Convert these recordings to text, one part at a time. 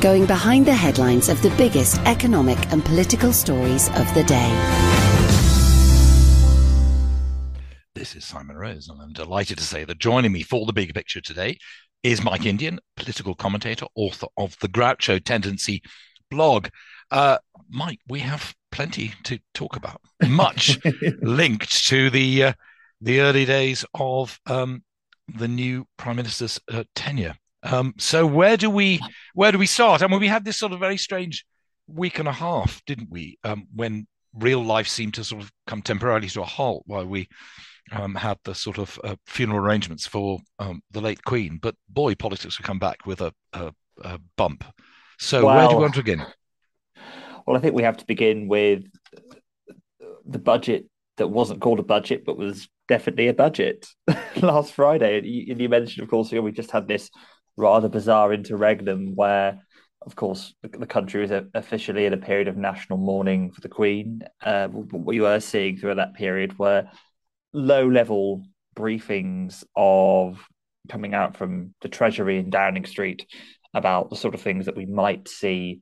Going behind the headlines of the biggest economic and political stories of the day. This is Simon Rose, and I'm delighted to say that joining me for the big picture today is Mike Indian, political commentator, author of the Groucho Tendency blog. Uh, Mike, we have plenty to talk about, much linked to the uh, the early days of um, the new prime minister's uh, tenure. Um, so where do we where do we start? I mean, we had this sort of very strange week and a half, didn't we? Um, when real life seemed to sort of come temporarily to a halt while we um, had the sort of uh, funeral arrangements for um, the late Queen. But boy, politics would come back with a, a, a bump. So well, where do we want to begin? Well, I think we have to begin with the budget that wasn't called a budget, but was definitely a budget last Friday. And you, you mentioned, of course, we just had this rather bizarre interregnum where, of course, the, country was officially in a period of national mourning for the Queen. Uh, what we were seeing through that period were low level briefings of coming out from the Treasury in Downing Street about the sort of things that we might see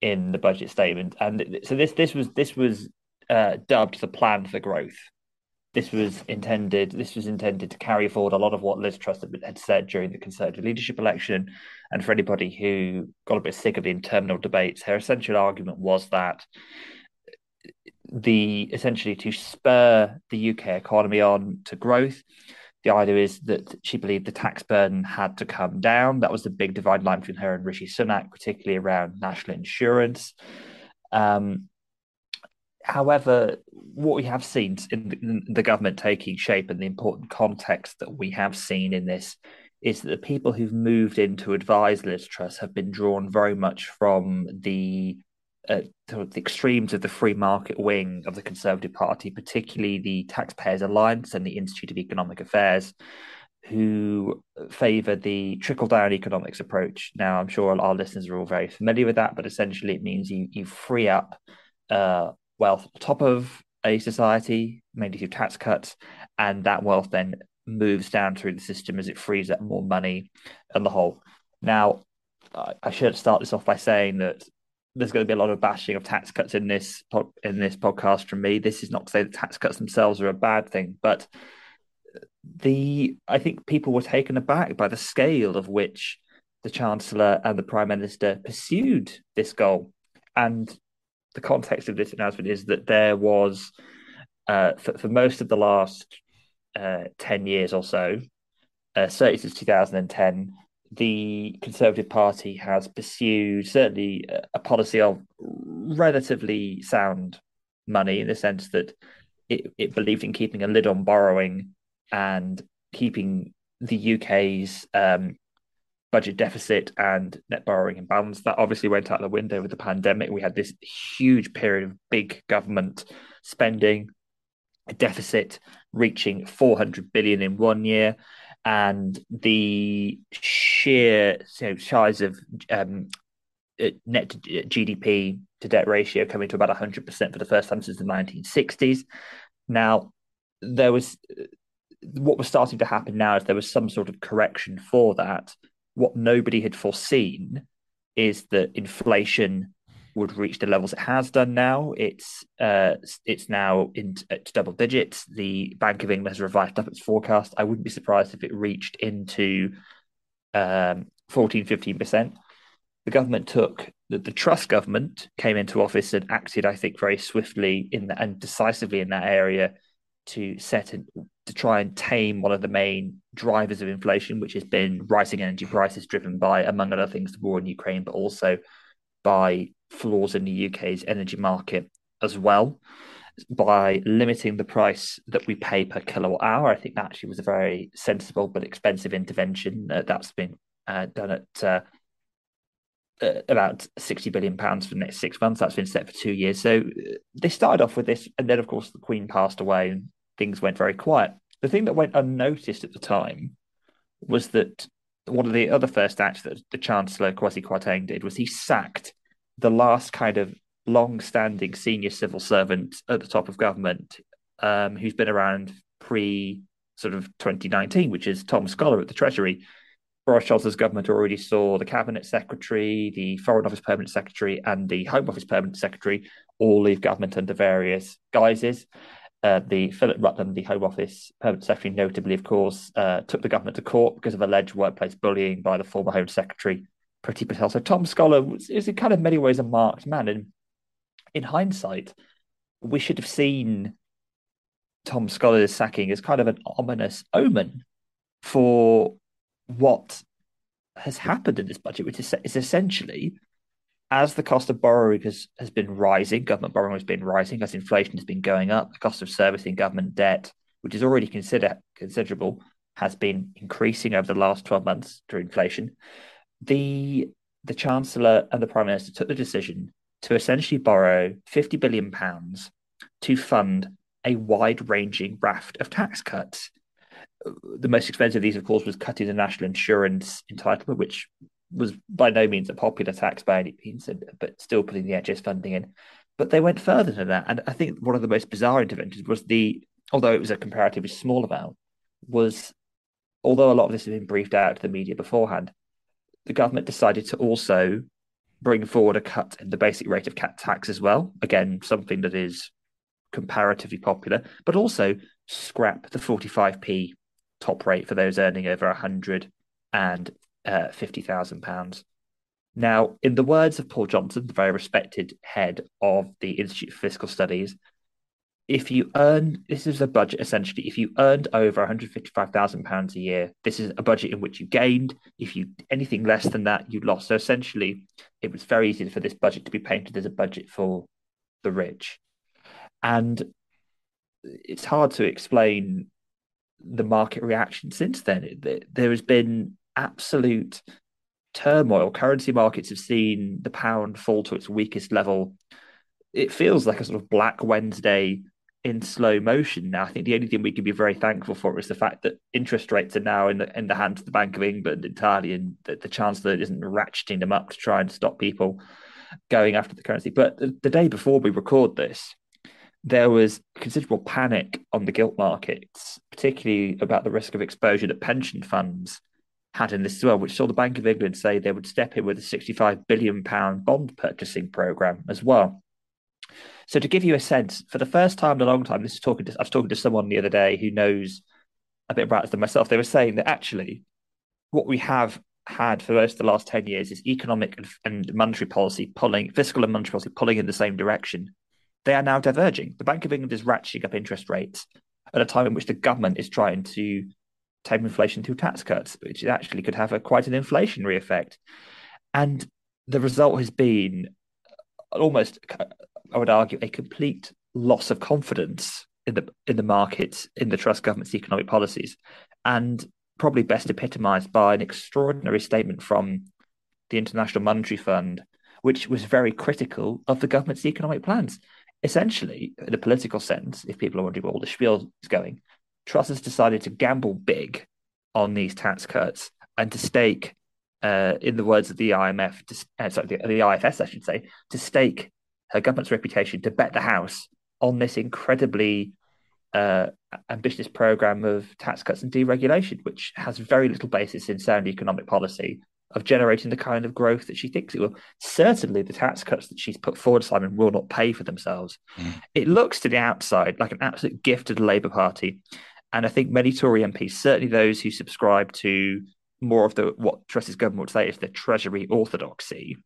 in the budget statement. And so this this was this was uh, dubbed the plan for growth this was intended this was intended to carry forward a lot of what Liz Truss had said during the Conservative leadership election. And for anybody who got a bit sick of the internal debates, her essential argument was that the essentially to spur the UK economy on to growth. The idea is that she believed the tax burden had to come down. That was the big divide line between her and Rishi Sunak, particularly around national insurance. Um, However, what we have seen in the, government taking shape and the important context that we have seen in this is that the people who've moved in to advise Liz Truss have been drawn very much from the uh, the extremes of the free market wing of the Conservative Party, particularly the Taxpayers Alliance and the Institute of Economic Affairs, who favour the trickle down economics approach. Now, I'm sure our listeners are all very familiar with that, but essentially it means you you free up uh, wealth the top of a society, mainly through tax cuts, and that wealth then moves down through the system as it frees up more money on the whole. Now, I should start this off by saying that there's going to be a lot of bashing of tax cuts in this in this podcast from me. This is not to say that tax cuts themselves are a bad thing, but the I think people were taken aback by the scale of which the Chancellor and the Prime Minister pursued this goal. And the context of this announcement is that there was, uh, for, for, most of the last uh, 10 years or so, uh, certainly since 2010, the Conservative Party has pursued certainly a policy of relatively sound money in the sense that it, it believed in keeping a lid on borrowing and keeping the UK's um, budget deficit and net borrowing imbalance. That obviously went out of the window with the pandemic. We had this huge period of big government spending, a deficit reaching 400 billion in one year, and the sheer you know, size of um, uh, net GDP to debt ratio coming to about 100% for the first time since the 1960s. Now, there was what was starting to happen now is there was some sort of correction for that what nobody had foreseen is that inflation would reach the levels it has done now. It's uh, it's now in at double digits. The Bank of England has revised up its forecast. I wouldn't be surprised if it reached into um, 14, 15%. The government took the, the Truss government came into office and acted, I think, very swiftly in the, and decisively in that area to set an, to try and tame one of the main drivers of inflation, which has been rising energy prices driven by, among other things, the war in Ukraine, but also by flaws in the UK's energy market as well. By limiting the price that we pay per kilowatt hour, I think that actually was a very sensible but expensive intervention uh, that's been uh, done at uh, uh, about 60 billion pounds for the next six months. That's been set for two years. So uh, they started off with this, and then of course the Queen passed away, and things went very quiet. The thing that went unnoticed at the time was that one of the other first acts that the Chancellor Kwasi Kwarteng did was he sacked the last kind of long-standing senior civil servant at the top of government, um, who's been around pre sort of 2019, which is Tom Scholar at the Treasury. Boris Johnson's government already saw the Cabinet Secretary, the Foreign Office Permanent Secretary, and the Home Office Permanent Secretary all leave government under various guises. Uh, the Philip Rutnam, the Home Office Permanent Secretary, notably, of course, uh, took the government to court because of alleged workplace bullying by the former Home Secretary, Priti Patel. So Tom Scholar was, is in kind of many ways a marked man. And in hindsight, we should have seen Tom Scholar's sacking as kind of an ominous omen for what has happened in this budget, which is, is essentially as the cost of borrowing has, has been rising, government borrowing has been rising, as inflation has been going up, the cost of servicing government debt, which is already consider, considerable, has been increasing over the last 12 months through inflation. The the Chancellor and the Prime Minister took the decision to essentially borrow 50 billion pounds to fund a wide ranging raft of tax cuts. The most expensive of these, of course, was cutting the national insurance entitlement, which was by no means a popular tax by any means, but still putting the NHS funding in. But they went further than that. And I think one of the most bizarre interventions was the, although it was a comparatively small amount, was although a lot of this had been briefed out to the media beforehand, the government decided to also bring forward a cut in the basic rate of cat tax as well. Again, something that is comparatively popular, but also scrap the 45p top rate for those earning over 100 and uh, £50,000. Now, in the words of Paul Johnson, the very respected head of the Institute for Fiscal Studies, if you earn this is a budget essentially if you earned over 155,000 pounds a year this is a budget in which you gained. If you anything less than that you lost. So essentially it was very easy for this budget to be painted as a budget for the rich. And it's hard to explain the market reaction since then. There has been absolute turmoil. Currency markets have seen the pound fall to its weakest level. It feels like a sort of Black Wednesday in slow motion now. I think the only thing we can be very thankful for is the fact that interest rates are now in the in the hands of the Bank of England entirely, and that the Chancellor isn't ratcheting them up to try and stop people going after the currency. But the, the day before we record this, there was considerable panic on the gilt markets, particularly about the risk of exposure to pension funds had in this as well, which saw the Bank of England say they would step in with a 65 billion pound bond purchasing program as well. So to give you a sense, for the first time in a long time, this is talking to, I was talking to someone the other day who knows a bit about it than myself. They were saying that actually what we have had for most of the last 10 years is economic and monetary policy pulling, fiscal and monetary policy pulling in the same direction. They are now diverging. The Bank of England is ratcheting up interest rates at a time in which the government is trying to tame inflation through tax cuts, which actually could have a quite an inflationary effect. And the result has been almost, I would argue, a complete loss of confidence in the in the markets, in the Truss government's economic policies, and probably best epitomised by an extraordinary statement from the International Monetary Fund, which was very critical of the government's economic plans. Essentially, in a political sense, if people are wondering where all the spiel is going, Truss has decided to gamble big on these tax cuts and to stake, uh, in the words of the IMF, to, uh, sorry, the, the IFS, I should say, to stake her government's reputation to bet the house on this incredibly uh, ambitious program of tax cuts and deregulation, which has very little basis in sound economic policy of generating the kind of growth that she thinks it will. Certainly, the tax cuts that she's put forward, Simon, will not pay for themselves. Mm. It looks to the outside like an absolute gift to the Labour Party. And I think many Tory MPs, certainly those who subscribe to more of the what Truss's government would say is the Treasury orthodoxy,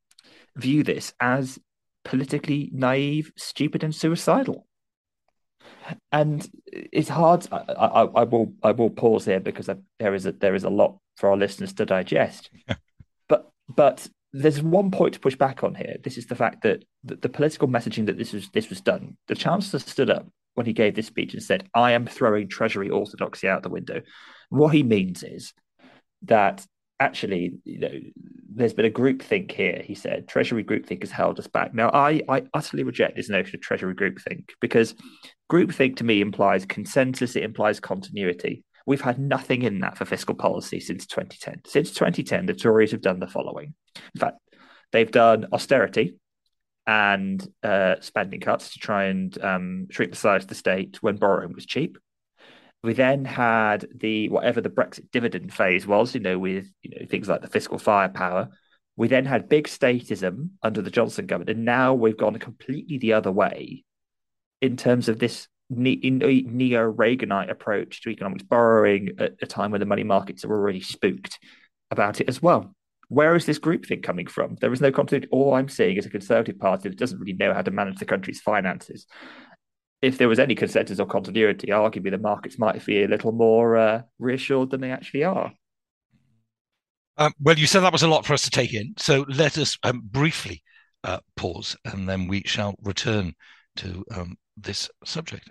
view this as politically naive, stupid, and suicidal. And it's hard. I, I, I will I will pause here because I, there is a there is a lot for our listeners to digest. but but there's one point to push back on here. This is the fact that the, the political messaging that this was this was done. The Chancellor stood up when he gave this speech and said, I am throwing Treasury orthodoxy out the window. What he means is that actually, you know, there's been a groupthink here, he said. Treasury groupthink has held us back. Now, I, I utterly reject this notion of Treasury groupthink because groupthink to me implies consensus, it implies continuity. We've had nothing in that for fiscal policy since 2010. Since 2010, the Tories have done the following. In fact, they've done austerity and uh, spending cuts to try and um, shrink the size of the state when borrowing was cheap. We then had the whatever the Brexit dividend phase was, you know, with you know things like the fiscal firepower. We then had big statism under the Johnson government, and now we've gone completely the other way in terms of this neo Reaganite approach to economics, borrowing at a time when the money markets are already spooked about it as well. Where is this groupthink coming from? There is no continuity. All I'm seeing is a Conservative Party that doesn't really know how to manage the country's finances if there was any consensus or continuity, arguably the markets might feel a little more uh, reassured than they actually are. Um, well, you said that was a lot for us to take in. So let us um, briefly uh, pause and then we shall return to um, this subject.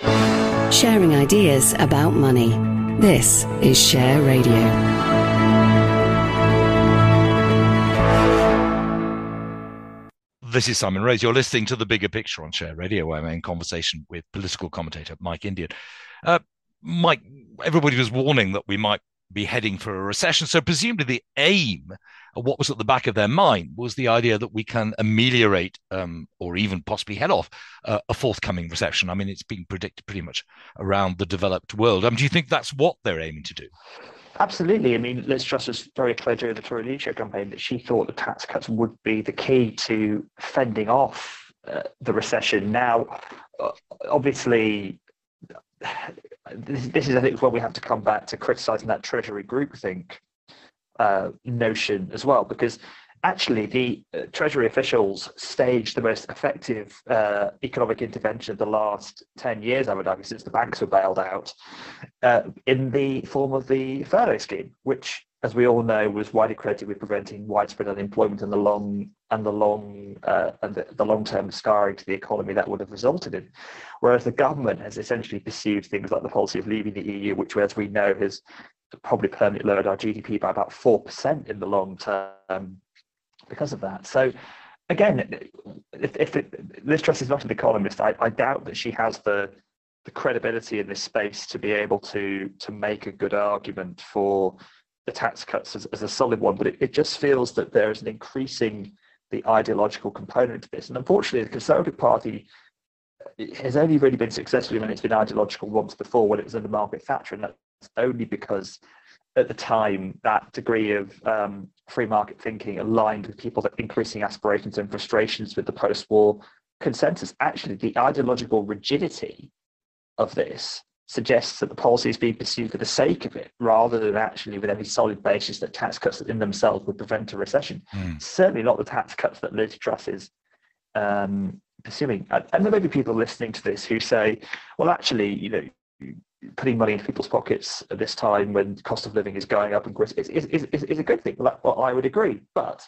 Sharing ideas about money. This is Share Radio. This is Simon Rose. You're listening to The Bigger Picture on Share Radio. I'm in conversation with political commentator Mike Indian. Uh, Mike, everybody was warning that we might be heading for a recession. So, presumably, the aim what was at the back of their mind was the idea that we can ameliorate um, or even possibly head off uh, a forthcoming recession. I mean, it's being predicted pretty much around the developed world. Um, do you think that's what they're aiming to do? Absolutely. I mean, Liz Truss was very clear during the Tory leadership campaign that she thought the tax cuts would be the key to fending off uh, the recession. Now, uh, obviously, this, this, is, I think, where we have to come back to criticising that Treasury groupthink uh, notion as well, because actually the uh, Treasury officials staged the most effective uh, economic intervention of the last 10 years, I would argue, since the banks were bailed out, uh, in the form of the furlough scheme, which, as we all know, was widely credited with preventing widespread unemployment and the long and the long uh, and the, the long-term scarring to the economy that would have resulted in. Whereas the government has essentially pursued things like the policy of leaving the EU, which, as we know, has probably permanently lowered our GDP by about 4% in the long term because of that. So, again, if, if it, Liz Truss is not an economist, I, I doubt that she has the the credibility in this space to be able to to make a good argument for the tax cuts as, as a solid one. But it, it just feels that there is an increasing the ideological component to this. And unfortunately, the Conservative Party has only really been successful when it's been ideological once before when it was under Margaret Thatcher, and that only because at the time that degree of um, free market thinking aligned with people's increasing aspirations and frustrations with the post-war consensus. Actually, the ideological rigidity of this suggests that the policy is being pursued for the sake of it, rather than actually with any solid basis that tax cuts in themselves would prevent a recession. Mm. Certainly not the tax cuts that Liz Truss is um, pursuing. And there may be people listening to this who say, well, actually, you know, putting money into people's pockets at this time when cost of living is going up and is, is, is, is, a good thing. Well, I would agree. But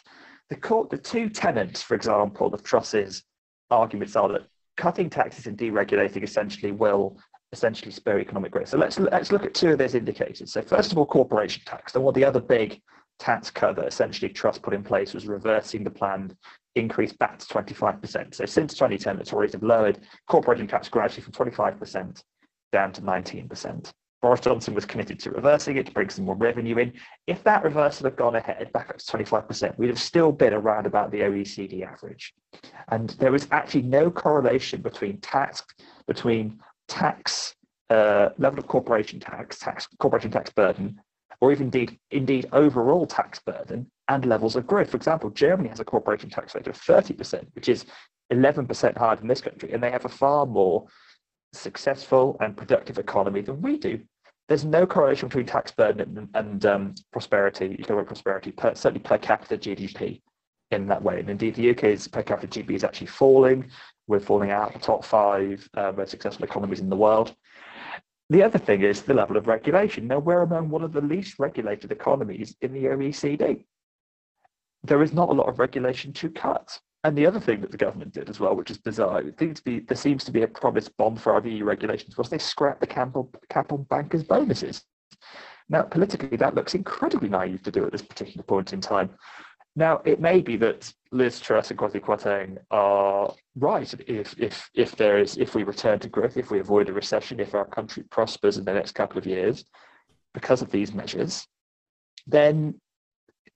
the court, the two tenants, for example, of Truss's arguments are that cutting taxes and deregulating essentially will essentially spur economic growth. So let's let's look at two of those indicators. So first of all, corporation tax. And what the other big tax cut that essentially Truss put in place was reversing the planned increase back to 25%. So since 2010, the Tories have lowered corporation tax gradually from 25% down to 19%. Boris Johnson was committed to reversing it to bring some more revenue in. If that reversal had gone ahead back up to 25%, we'd have still been around about the OECD average. And there was actually no correlation between tax, between tax uh, level of corporation tax, tax corporation tax burden, or even indeed indeed overall tax burden and levels of growth. For example, Germany has a corporation tax rate of 30%, which is 11% higher than this country, and they have a far more successful and productive economy than we do. there's no correlation between tax burden and, and um, prosperity, economic prosperity, per, certainly per capita GDP in that way. And indeed, the UK's per capita GDP is actually falling. We're falling out of the top five uh, most successful economies in the world. The other thing is the level of regulation. Now, we're among one of the least regulated economies in the OECD. There is not a lot of regulation to cut. And the other thing that the government did as well, which is bizarre, it seems to be, there seems to be a promised bomb for our EU regulations, was they scrapped the capital, capital bankers' bonuses. Now, politically, that looks incredibly naive to do at this particular point in time. Now, it may be that Liz Truss and Kwasi Kwarteng are right if, if, if there is if we return to growth, if we avoid a recession, if our country prospers in the next couple of years because of these measures, then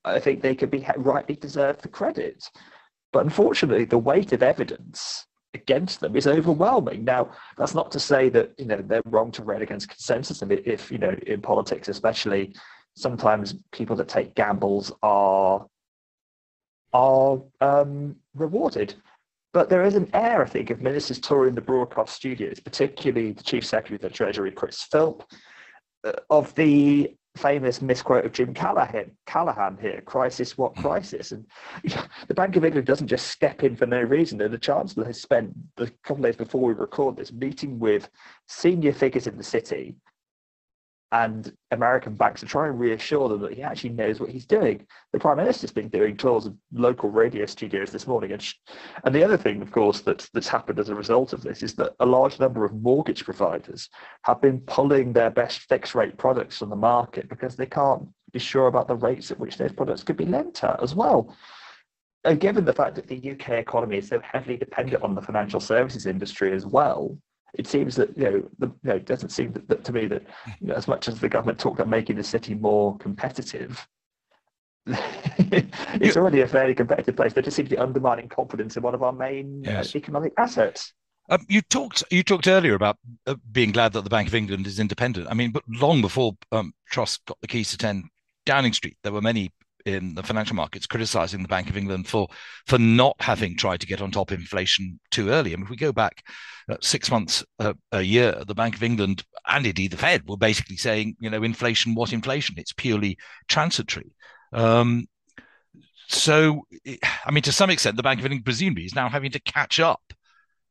I think they could be rightly deserved the credit. But unfortunately, the weight of evidence against them is overwhelming. Now, that's not to say that you know they're wrong to read against consensus, and if you know in politics, especially, sometimes people that take gambles are are um, rewarded. But there is an air, I think, of ministers touring the broadcast studios, particularly the Chief Secretary of the Treasury, Chris Philp, uh, of the famous misquote of Jim Callaghan, Callaghan here, crisis, what hmm. crisis? And the Bank of England doesn't just step in for no reason. And the Chancellor has spent the couple of days before we record this meeting with senior figures in the city and American banks to try and reassure them that he actually knows what he's doing. The Prime Minister's been doing tours of local radio studios this morning. And, sh- and the other thing, of course, that's, that's happened as a result of this is that a large number of mortgage providers have been pulling their best fixed rate products from the market because they can't be sure about the rates at which those products could be lent at as well. And given the fact that the UK economy is so heavily dependent on the financial services industry as well, it seems that you know, the, you know it doesn't seem that, that to me that you know, as much as the government talked about making the city more competitive, it's already a fairly competitive place. There just seems to be undermining confidence in one of our main uh, yes. uh, economic assets. Um, you talked you talked earlier about uh, being glad that the Bank of England is independent. I mean, but long before um, Truss got the keys to 10 Downing Street, there were many in the financial markets criticizing the Bank of England for for not having tried to get on top of inflation too early. I mean, if we go back uh, six months uh, a year, the Bank of England and indeed the Fed were basically saying, you know, inflation, what inflation? It's purely transitory. Um, so, I mean, to some extent, the Bank of England presumably is now having to catch up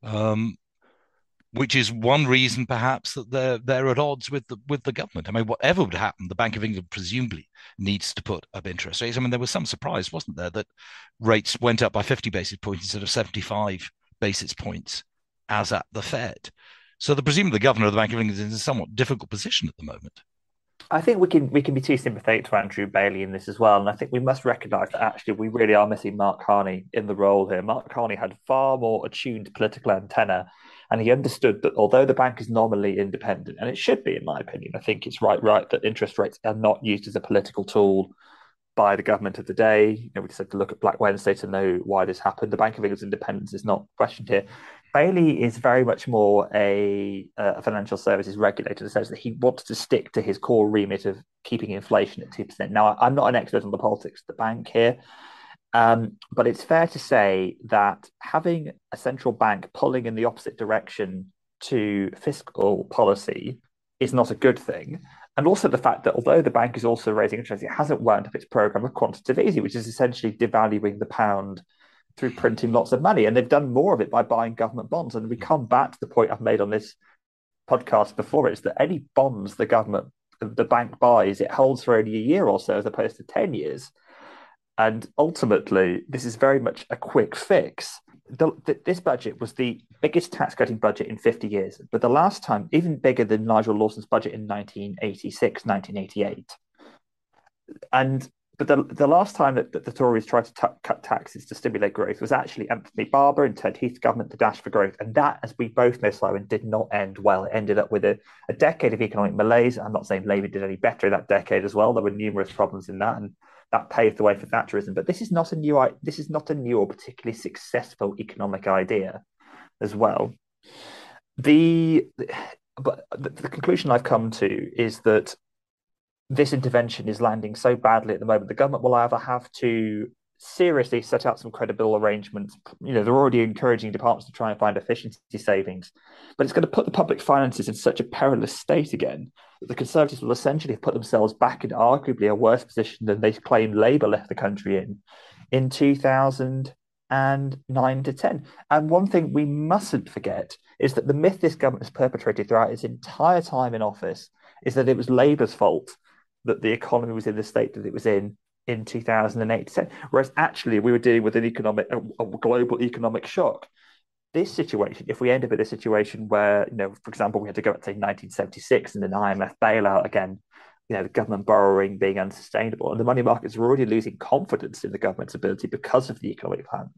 um, which is one reason perhaps that they're they're at odds with the with the government. I mean, whatever would happen, the Bank of England presumably needs to put up interest rates. I mean, there was some surprise, wasn't there, that rates went up by 50 basis points instead of 75 basis points as at the Fed. So the presumably the governor of the Bank of England is in a somewhat difficult position at the moment. I think we can we can be too sympathetic to Andrew Bailey in this as well, and I think we must recognise that actually we really are missing Mark Carney in the role here. Mark Carney had far more attuned political antenna and he understood that although the bank is nominally independent, and it should be, in my opinion, I think it's right, right that interest rates are not used as a political tool by the government of the day. You know, we just had to look at Black Wednesday to know why this happened. The Bank of England's independence is not questioned here. Bailey is very much more a, a financial services regulator the sense that he wants to stick to his core remit of keeping inflation at 2%. Now, I'm not an expert on the politics of the bank here, um, but it's fair to say that having a central bank pulling in the opposite direction to fiscal policy is not a good thing. And also the fact that although the bank is also raising interest, it hasn't wound up its program of quantitative easing, which is essentially devaluing the pound through printing lots of money. And they've done more of it by buying government bonds. And we come back to the point I've made on this podcast before is that any bonds the government, the bank buys, it holds for only a year or so as opposed to 10 years. And ultimately, this is very much a quick fix. The, the, this budget was the biggest tax cutting budget in 50 years, but the last time, even bigger than Nigel Lawson's budget in 1986, 1988. And but the, the last time that, that the Tories tried to t- cut taxes to stimulate growth was actually Anthony Barber and Ted Heath's government, the Dash for Growth. And that, as we both know, Simon, did not end well. It ended up with a, a decade of economic malaise. I'm not saying Labour did any better in that decade as well. There were numerous problems in that. And that paved the way for Thatcherism. But this is not a new this is not a new or particularly successful economic idea, as well. The but the, the conclusion I've come to is that this intervention is landing so badly at the moment. The government will either have to seriously set out some credible arrangements. You know, they're already encouraging departments to try and find efficiency savings, but it's going to put the public finances in such a perilous state again that the Conservatives will essentially have put themselves back in arguably a worse position than they claim Labour left the country in in 2009 to 10. And one thing we mustn't forget is that the myth this government has perpetrated throughout its entire time in office is that it was Labour's fault that the economy was in the state that it was in in 2008 whereas actually we were dealing with an economic a, a, global economic shock. This situation if we end up in a situation where you know for example we had to go up to 1976 and an imf bailout again you know the government borrowing being unsustainable and the money markets are already losing confidence in the government's ability because of the economic plans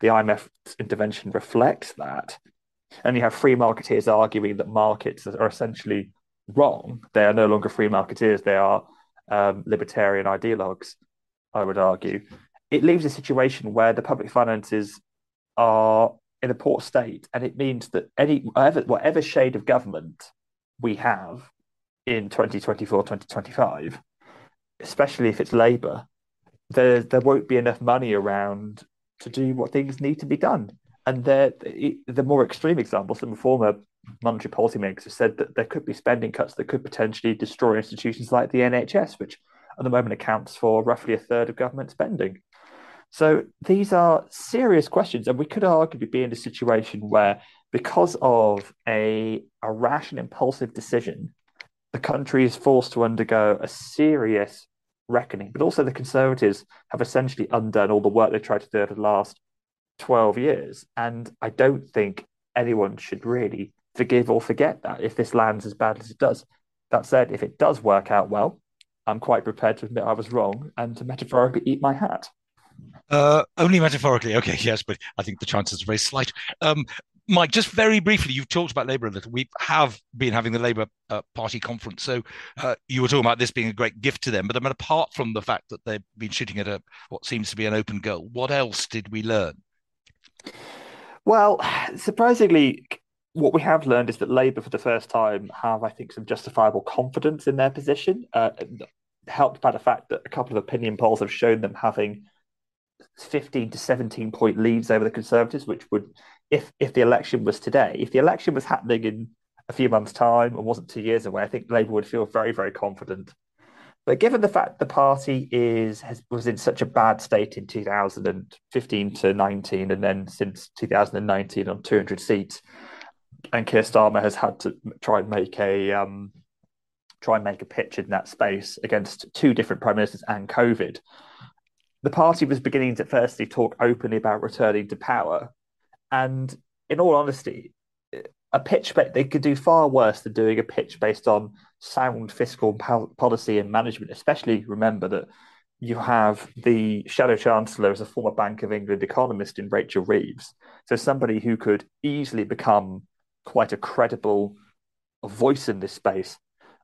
the imf intervention reflects that. And you have free marketeers arguing that markets are essentially wrong. They are no longer free marketeers. They are um, libertarian ideologues, I would argue, it leaves a situation where the public finances are in a poor state, and it means that any whatever, whatever shade of government we have in 2024, 2025, especially if it's Labour, there there won't be enough money around to do what things need to be done. And the the more extreme example, some former monetary policymakers have said that there could be spending cuts that could potentially destroy institutions like the NHS, which at the moment accounts for roughly a third of government spending. So these are serious questions, and we could arguably be in a situation where, because of a, a rash and impulsive decision, the country is forced to undergo a serious reckoning. But also, the Conservatives have essentially undone all the work they tried to do over the last 12 years. And I don't think anyone should really forgive or forget that if this lands as bad as it does. That said, if it does work out well, I'm quite prepared to admit I was wrong and to metaphorically eat my hat. Uh, only metaphorically, okay, yes, but I think the chances are very slight. Um, Mike, just very briefly, you've talked about Labour a little. We have been having the Labour uh, Party conference, so uh, you were talking about this being a great gift to them. But I mean, apart from the fact that they've been shooting at a what seems to be an open goal, what else did we learn? Well, surprisingly, what we have learned is that Labour, for the first time, have I think some justifiable confidence in their position, uh, helped by the fact that a couple of opinion polls have shown them having 15 to 17 point leads over the Conservatives, which would, if if the election was today, if the election was happening in a few months' time and wasn't two years away, I think Labour would feel very, very confident. But given the fact the party is has, was in such a bad state in 2015 to 19, and then since 2019 on 200 seats, and Keir Starmer has had to try and make a um, try and make a pitch in that space against two different prime ministers and COVID. The party was beginning to firstly talk openly about returning to power, and in all honesty, a pitch they could do far worse than doing a pitch based on sound fiscal policy and management. Especially remember that you have the shadow chancellor as a former Bank of England economist in Rachel Reeves, so somebody who could easily become quite a credible voice in this space.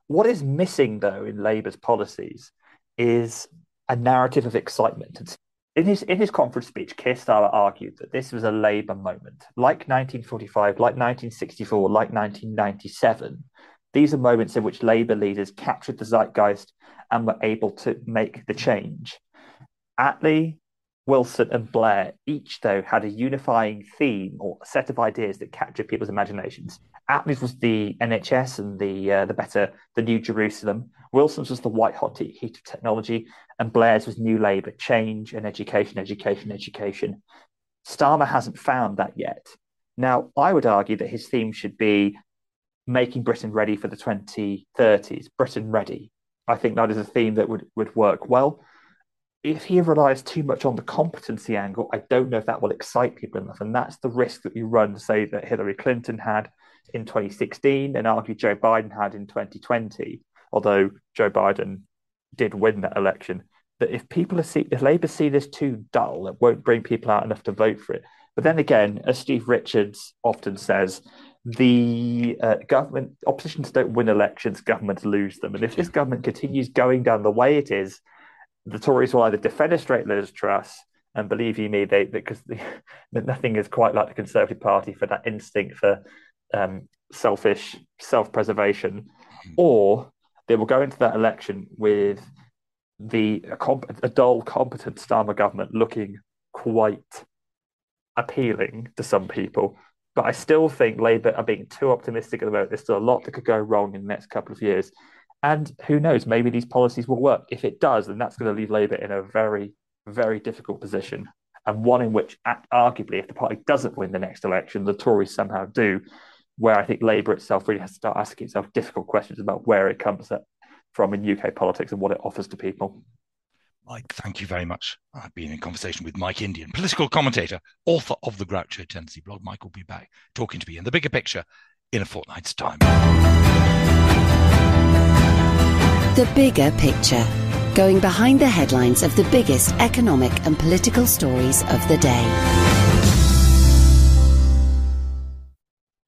What is missing, though, in Labour's policies is a narrative of excitement. In his in his conference speech, Keir Starmer argued that this was a Labour moment, like 1945, like 1964, like 1997. These are moments in which Labour leaders captured the zeitgeist and were able to make the change. Attlee, Wilson and Blair each, though, had a unifying theme or a set of ideas that captured people's imaginations. Attlee's was the NHS and the uh, the better, the New Jerusalem. Wilson's was the white hot heat of technology, and Blair's was New Labour, change and education, education, education. Starmer hasn't found that yet. Now, I would argue that his theme should be making Britain ready for the 2030s, Britain ready. I think that is a theme that would, would work well if he relies too much on the competency angle, I don't know if that will excite people enough. And that's the risk that you run, say, that Hillary Clinton had in 2016 and argue Joe Biden had in 2020, although Joe Biden did win that election. That if people are see, if Labour see this too dull, it won't bring people out enough to vote for it. But then again, as Steve Richards often says, the uh, government oppositions don't win elections, governments lose them. And if this government continues going down the way it is, the Tories will either defenestrate Liz Truss, and believe you me, they because the, nothing is quite like the Conservative Party for that instinct for um, selfish self-preservation, or they will go into that election with the a, comp- a dull, competent Starmer government looking quite appealing to some people. But I still think Labour are being too optimistic at the moment. There's still a lot that could go wrong in the next couple of years. And who knows, maybe these policies will work. If it does, then that's going to leave Labour in a very, very difficult position. And one in which, arguably, if the party doesn't win the next election, the Tories somehow do, where I think Labour itself really has to start asking itself difficult questions about where it comes from in UK politics and what it offers to people. Mike, thank you very much. I've been in conversation with Mike Indian, political commentator, author of the Groucho Tendency blog. Mike will be back talking to me in the bigger picture in a fortnight's time. The bigger picture, going behind the headlines of the biggest economic and political stories of the day.